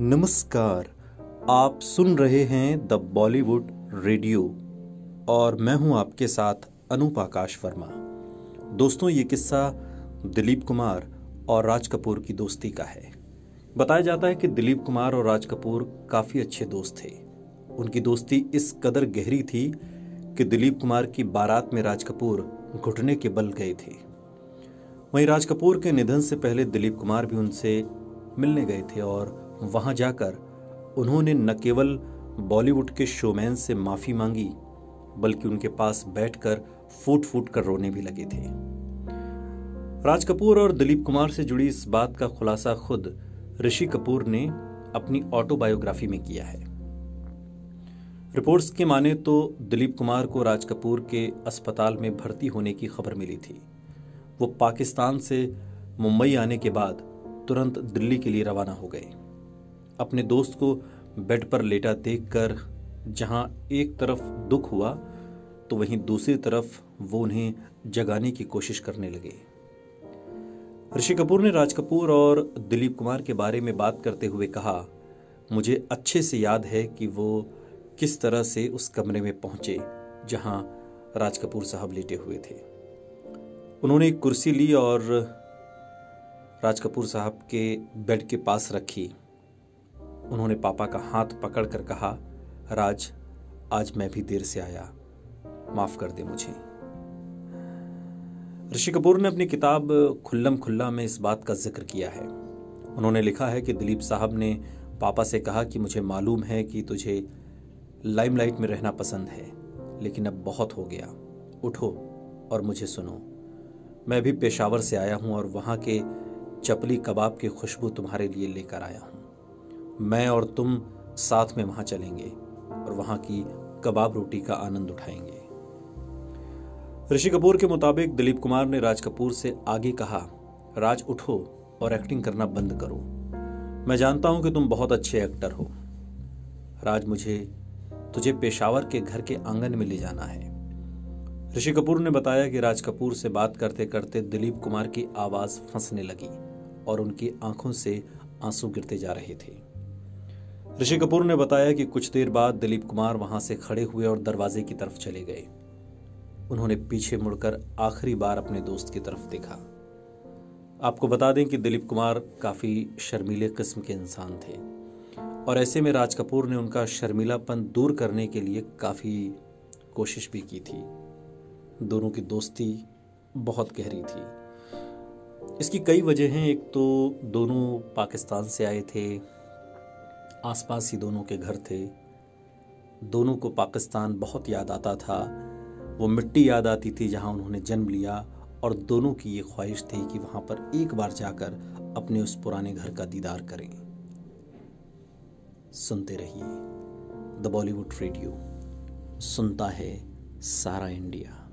नमस्कार, आप सुन रहे हैं द बॉलीवुड रेडियो और मैं हूँ आपके साथ अनूप आकाश वर्मा। दोस्तों, ये किस्सा दिलीप कुमार और राज कपूर की दोस्ती का है। बताया जाता है कि दिलीप कुमार और राज कपूर काफ़ी अच्छे दोस्त थे। उनकी दोस्ती इस कदर गहरी थी कि दिलीप कुमार की बारात में राज कपूर घुटने के बल गए थे। वहीं राज कपूर के निधन से पहले दिलीप कुमार भी उनसे मिलने गए थे और वहाँ जाकर उन्होंने न केवल बॉलीवुड के शोमैन से माफ़ी मांगी, बल्कि उनके पास बैठकर फूट फूट कर रोने भी लगे थे। राज कपूर और दिलीप कुमार से जुड़ी इस बात का खुलासा खुद ऋषि कपूर ने अपनी ऑटोबायोग्राफी में किया है। रिपोर्ट्स के माने तो दिलीप कुमार को राज कपूर के अस्पताल में भर्ती होने की खबर मिली थी। वो पाकिस्तान से मुंबई आने के बाद तुरंत दिल्ली के लिए रवाना हो गए। अपने दोस्त को बेड पर लेटा देखकर जहाँ एक तरफ़ दुख हुआ तो वहीं दूसरी तरफ़ वो उन्हें जगाने की कोशिश करने लगे। ऋषि कपूर ने राज कपूर और दिलीप कुमार के बारे में बात करते हुए कहा, मुझे अच्छे से याद है कि वो किस तरह से उस कमरे में पहुँचे, जहाँ राज कपूर साहब लेटे हुए थे। उन्होंने एक कुर्सी ली और राज कपूर साहब के बेड के पास रखी। उन्होंने पापा का हाथ पकड़कर कहा, राज, आज मैं भी देर से आया। माफ़ कर दे मुझे। ऋषि कपूर ने अपनी किताब खुल्लम खुल्ला में इस बात का ज़िक्र किया है। उन्होंने लिखा है कि दिलीप साहब ने पापा से कहा कि मुझे मालूम है कि तुझे लाइमलाइट में रहना पसंद है, लेकिन अब बहुत हो गया। उठो और मुझे सुनो। मैं भी पेशावर से आया हूँ और वहाँ के चपली कबाब की खुशबू तुम्हारे लिए लेकर आया हूँ। मैं और तुम साथ में वहाँ चलेंगे और वहाँ की कबाब रोटी का आनंद उठाएँगे। ऋषि कपूर के मुताबिक दिलीप कुमार ने राज कपूर से आगे कहा, राज उठो और एक्टिंग करना बंद करो। मैं जानता हूँ कि तुम बहुत अच्छे एक्टर हो। राज मुझे, तुझे पेशावर के घर के आँगन में ले जाना है। ऋषि कपूर ने बताया कि राज कपूर से बात करते करते दिलीप कुमार की आवाज़ फंसने लगी और उनकी आँखों से आँसू गिरते जा रहे थे। ऋषि कपूर ने बताया कि कुछ देर बाद दिलीप कुमार वहाँ से खड़े हुए और दरवाजे की तरफ़ चले गए। उन्होंने पीछे मुड़कर आखिरी बार अपने दोस्त की तरफ़ देखा। आपको बता दें कि दिलीप कुमार काफ़ी शर्मीले किस्म के इंसान थे और ऐसे में राज कपूर ने उनका शर्मीलापन दूर करने के लिए काफ़ी कोशिश भी की थी। दोनों की दोस्ती बहुत गहरी थी। इसकी कई वजह हैं। एक तो दोनों पाकिस्तान से आए थे। आसपास ही दोनों के घर थे। दोनों को पाकिस्तान बहुत याद आता था। वो मिट्टी याद आती थी जहाँ उन्होंने जन्म लिया और दोनों की ये ख्वाहिश थी कि वहाँ पर एक बार जाकर अपने उस पुराने घर का दीदार करें। सुनते रहिए द बॉलीवुड रेडियो। सुनता है सारा इंडिया।